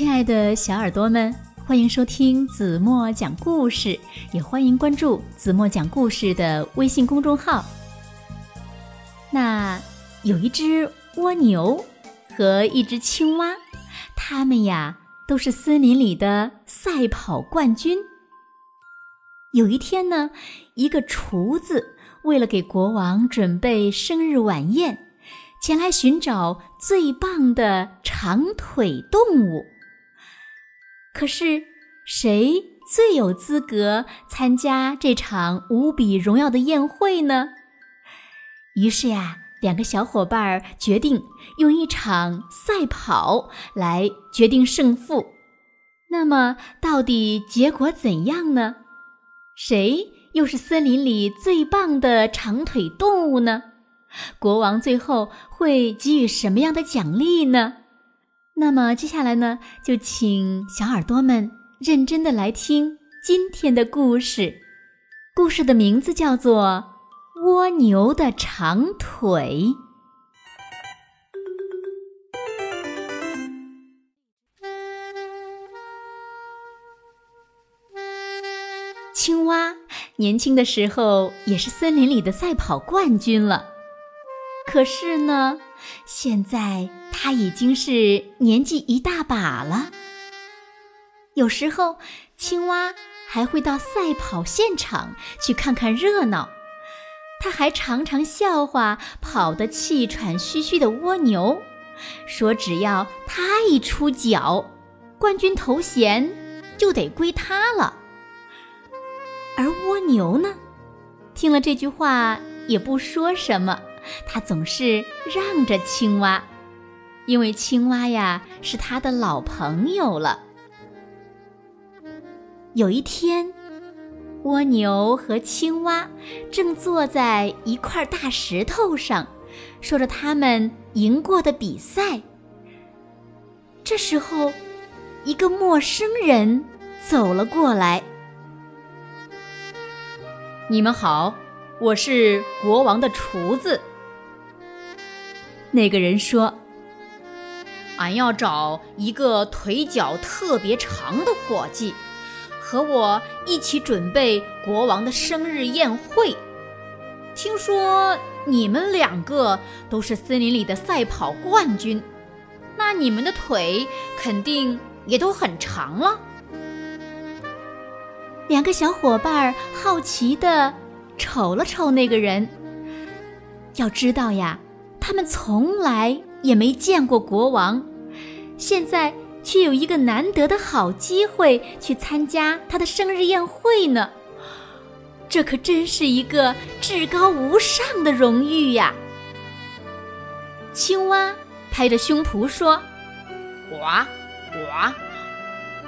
亲爱的小耳朵们，欢迎收听子墨讲故事，也欢迎关注子墨讲故事的微信公众号。那有一只蜗牛和一只青蛙，它们呀都是森林里的赛跑冠军。有一天呢，一个厨子为了给国王准备生日晚宴，前来寻找最棒的长腿动物。可是，谁最有资格参加这场无比荣耀的宴会呢？于是呀，两个小伙伴决定用一场赛跑来决定胜负。那么，到底结果怎样呢？谁又是森林里最棒的长腿动物呢？国王最后会给予什么样的奖励呢？那么接下来呢，就请小耳朵们认真的来听今天的故事。故事的名字叫做《蜗牛的长腿》。青蛙年轻的时候也是森林里的赛跑冠军了，可是呢，现在。他已经是年纪一大把了。有时候，青蛙还会到赛跑现场去看看热闹。他还常常笑话跑得气喘吁吁的蜗牛，说只要他一出脚，冠军头衔就得归他了。而蜗牛呢，听了这句话也不说什么，他总是让着青蛙。因为青蛙呀是他的老朋友了。有一天，蜗牛和青蛙正坐在一块大石头上，说着他们赢过的比赛。这时候，一个陌生人走了过来。“你们好，我是国王的厨子。”那个人说。俺要找一个腿脚特别长的伙计，和我一起准备国王的生日宴会。听说你们两个都是森林里的赛跑冠军，那你们的腿肯定也都很长了。两个小伙伴好奇地瞅了瞅那个人。要知道呀，他们从来也没见过国王。现在却有一个难得的好机会去参加他的生日宴会呢，这可真是一个至高无上的荣誉呀！青蛙拍着胸脯说：“我，我，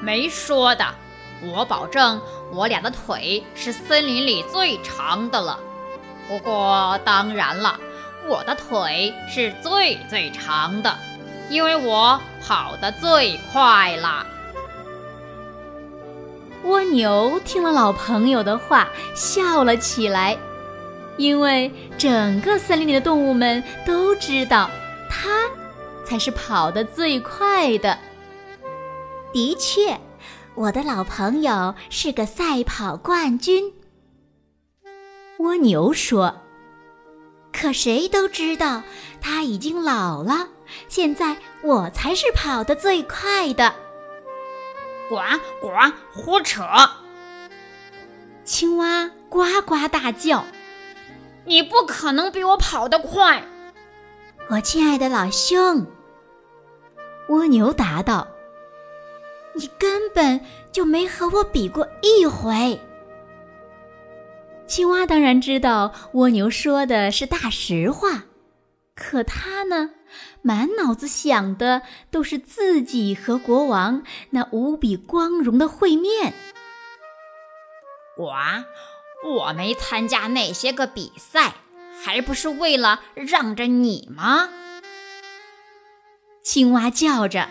没说的，我保证我俩的腿是森林里最长的了。不过当然了，我的腿是最最长的。”因为我跑得最快啦！蜗牛听了老朋友的话，笑了起来，因为整个森林里的动物们都知道，它才是跑得最快的。的确，我的老朋友是个赛跑冠军。蜗牛说：“可谁都知道，他已经老了。”现在我才是跑得最快的。呱呱，胡扯！青蛙呱呱大叫：“你不可能比我跑得快！”我亲爱的老兄，蜗牛答道：“你根本就没和我比过一回。”青蛙当然知道蜗牛说的是大实话，可它呢？满脑子想的都是自己和国王那无比光荣的会面。我，我没参加那些个比赛，还不是为了让着你吗？青蛙叫着：“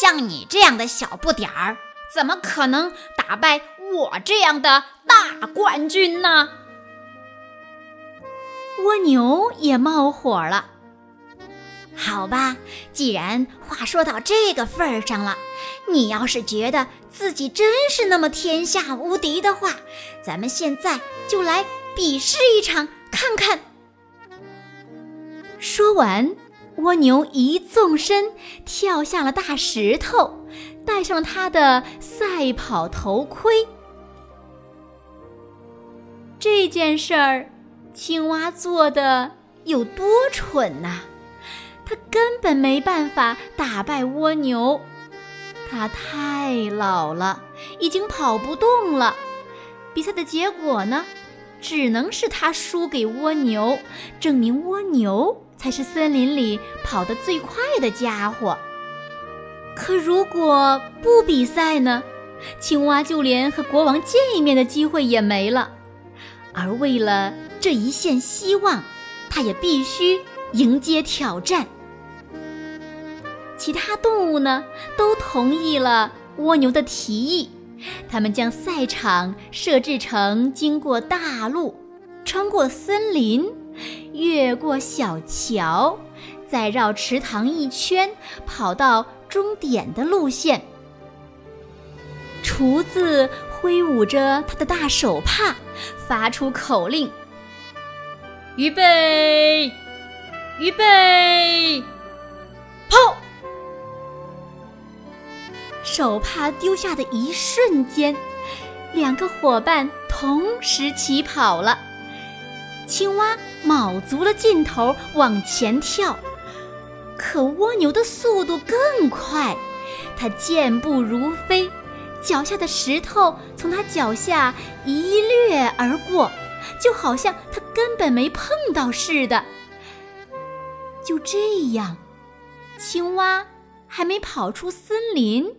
像你这样的小不点儿，怎么可能打败我这样的大冠军呢？”蜗牛也冒火了。好吧，既然话说到这个份儿上了，你要是觉得自己真是那么天下无敌的话，咱们现在就来比试一场，看看。说完，蜗牛一纵身跳下了大石头，戴上了他的赛跑头盔。这件事儿，青蛙做的有多蠢呐！他根本没办法打败蜗牛，他太老了，已经跑不动了。比赛的结果呢，只能是他输给蜗牛，证明蜗牛才是森林里跑得最快的家伙。可如果不比赛呢，青蛙就连和国王见一面的机会也没了。而为了这一线希望，他也必须迎接挑战。其他动物呢，都同意了蜗牛的提议。他们将赛场设置成经过大路、穿过森林、越过小桥，再绕池塘一圈，跑到终点的路线。厨子挥舞着他的大手帕，发出口令：“预备，预备，跑！”手帕丢下的一瞬间，两个伙伴同时起跑了。青蛙卯足了劲头往前跳，可蜗牛的速度更快，它健步如飞，脚下的石头从它脚下一掠而过，就好像它根本没碰到似的。就这样，青蛙还没跑出森林。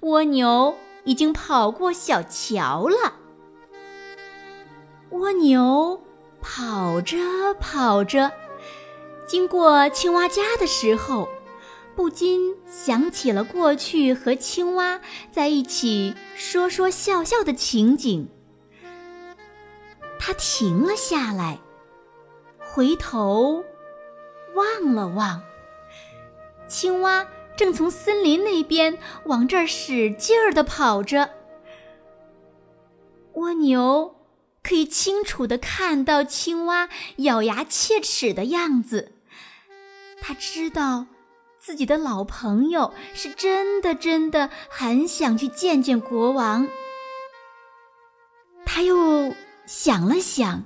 蜗牛已经跑过小桥了。蜗牛跑着跑着，经过青蛙家的时候，不禁想起了过去和青蛙在一起说说笑笑的情景。他停了下来，回头望了望青蛙。正从森林那边往这儿使劲儿地跑着，蜗牛可以清楚地看到青蛙咬牙切齿的样子。他知道自己的老朋友是真的真的很想去见见国王。他又想了想，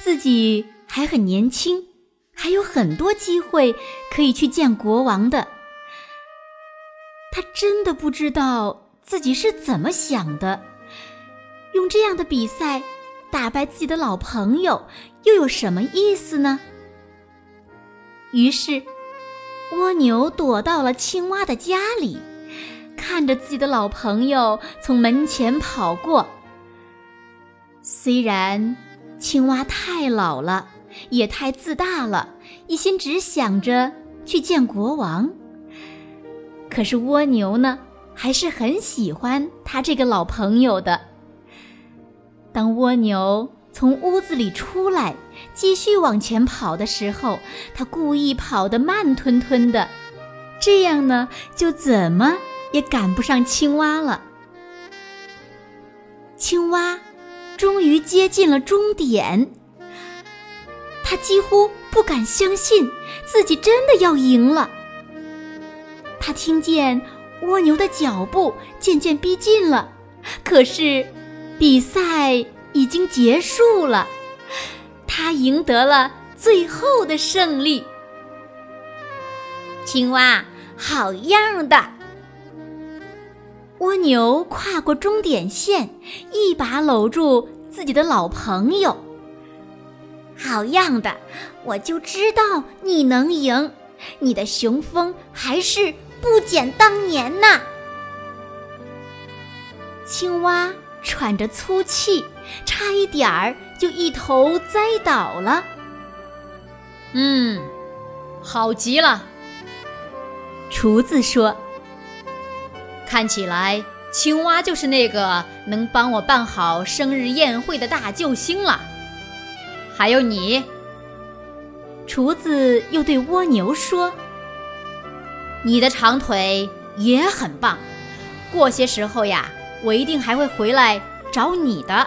自己还很年轻，还有很多机会可以去见国王的。他真的不知道自己是怎么想的，用这样的比赛打败自己的老朋友又有什么意思呢？于是，蜗牛躲到了青蛙的家里，看着自己的老朋友从门前跑过。虽然青蛙太老了，也太自大了，一心只想着去见国王。可是蜗牛呢，还是很喜欢他这个老朋友的。当蜗牛从屋子里出来，继续往前跑的时候，他故意跑得慢吞吞的，这样呢，就怎么也赶不上青蛙了。青蛙终于接近了终点，他几乎不敢相信自己真的要赢了。他听见蜗牛的脚步渐渐逼近了，可是比赛已经结束了，他赢得了最后的胜利。青蛙，好样的！蜗牛跨过终点线，一把搂住自己的老朋友。好样的！我就知道你能赢，你的雄风还是。不减当年呐！青蛙喘着粗气，差一点儿就一头栽倒了。嗯，好极了。厨子说：“看起来青蛙就是那个能帮我办好生日宴会的大救星了。还有你。”厨子又对蜗牛说：“你的长腿也很棒，过些时候呀，我一定还会回来找你的。”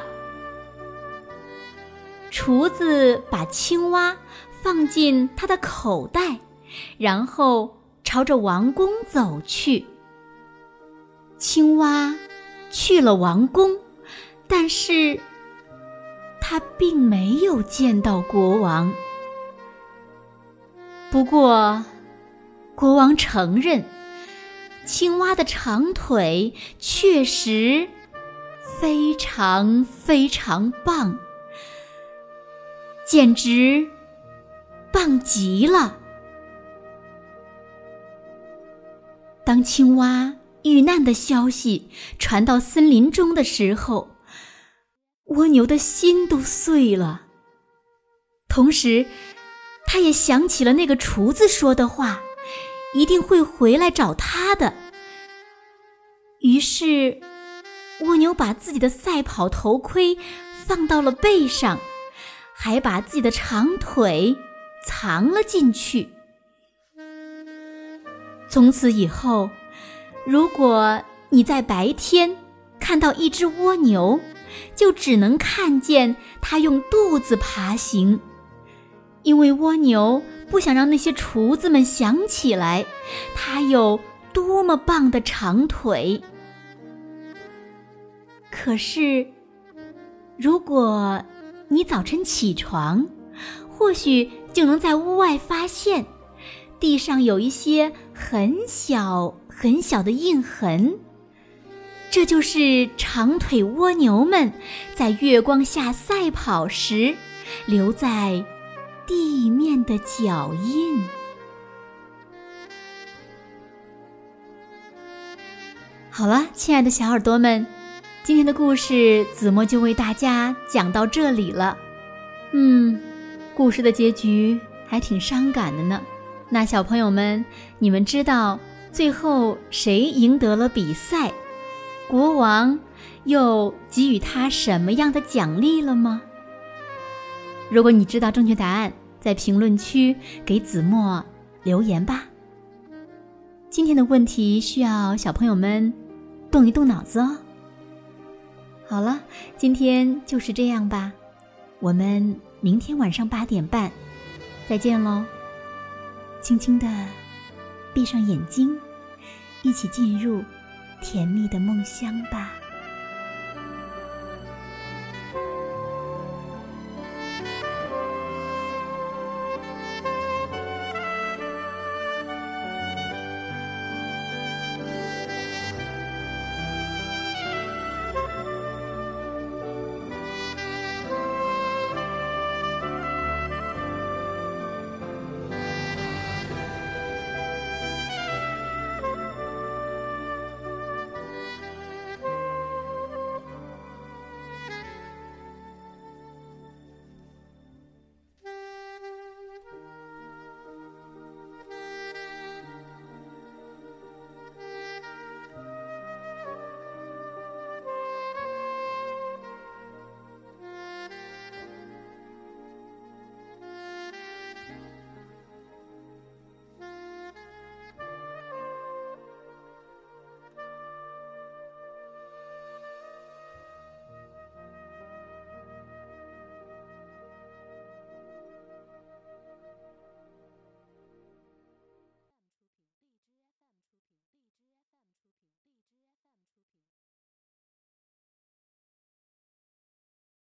厨子把青蛙放进他的口袋，然后朝着王宫走去。青蛙去了王宫，但是他并没有见到国王。不过，国王承认，青蛙的长腿确实非常非常棒。简直棒极了！当青蛙遇难的消息传到森林中的时候，蜗牛的心都碎了。同时，他也想起了那个厨子说的话，一定会回来找他的。于是，蜗牛把自己的赛跑头盔放到了背上。还把自己的长腿藏了进去。从此以后，如果你在白天看到一只蜗牛，就只能看见它用肚子爬行，因为蜗牛不想让那些厨子们想起来它有多么棒的长腿。可是，如果……你早晨起床，或许就能在屋外发现，地上有一些很小很小的印痕。这就是长腿蜗牛们在月光下赛跑时留在地面的脚印。好了，亲爱的小耳朵们。今天的故事，子墨就为大家讲到这里了。嗯，故事的结局还挺伤感的呢。那小朋友们，你们知道最后谁赢得了比赛？国王又给予他什么样的奖励了吗？如果你知道正确答案，在评论区给子墨留言吧。今天的问题需要小朋友们动一动脑子哦。好了，今天就是这样吧，我们明天晚上八点半再见喽。轻轻的闭上眼睛，一起进入甜蜜的梦乡吧。